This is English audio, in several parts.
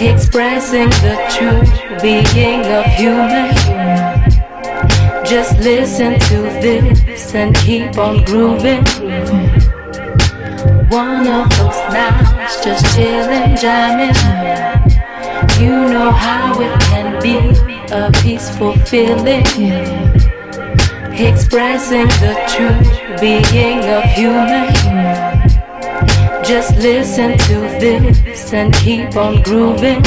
Expressing the true being of human. Just listen to this and keep on grooving. One of those nights, just chilling, jamming. You know how it can be a peaceful feeling, expressing the true being of human. Just listen to this and keep on grooving.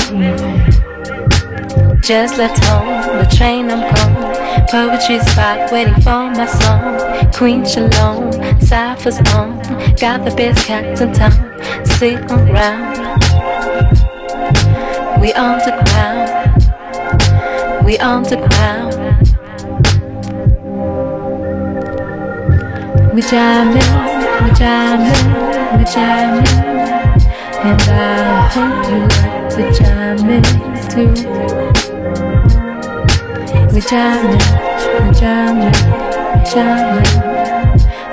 Just left home, the train I'm gone. Poetry spot waiting for my song. Queen Shalom, Cypher's on. Got the best cats in town. Sit around. We on the ground. We on the ground. We jamming, we jamming we jamming, and I hope you like to jam in too. We jamming, we jamming, jamming,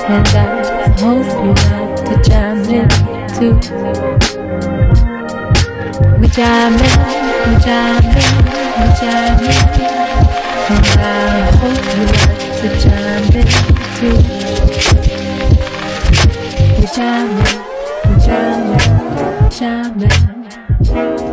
and I hope you like to jam in too. We jamming, we jamming, we jamming, and I hope you like to jam in too Jamais, jamais, jamais.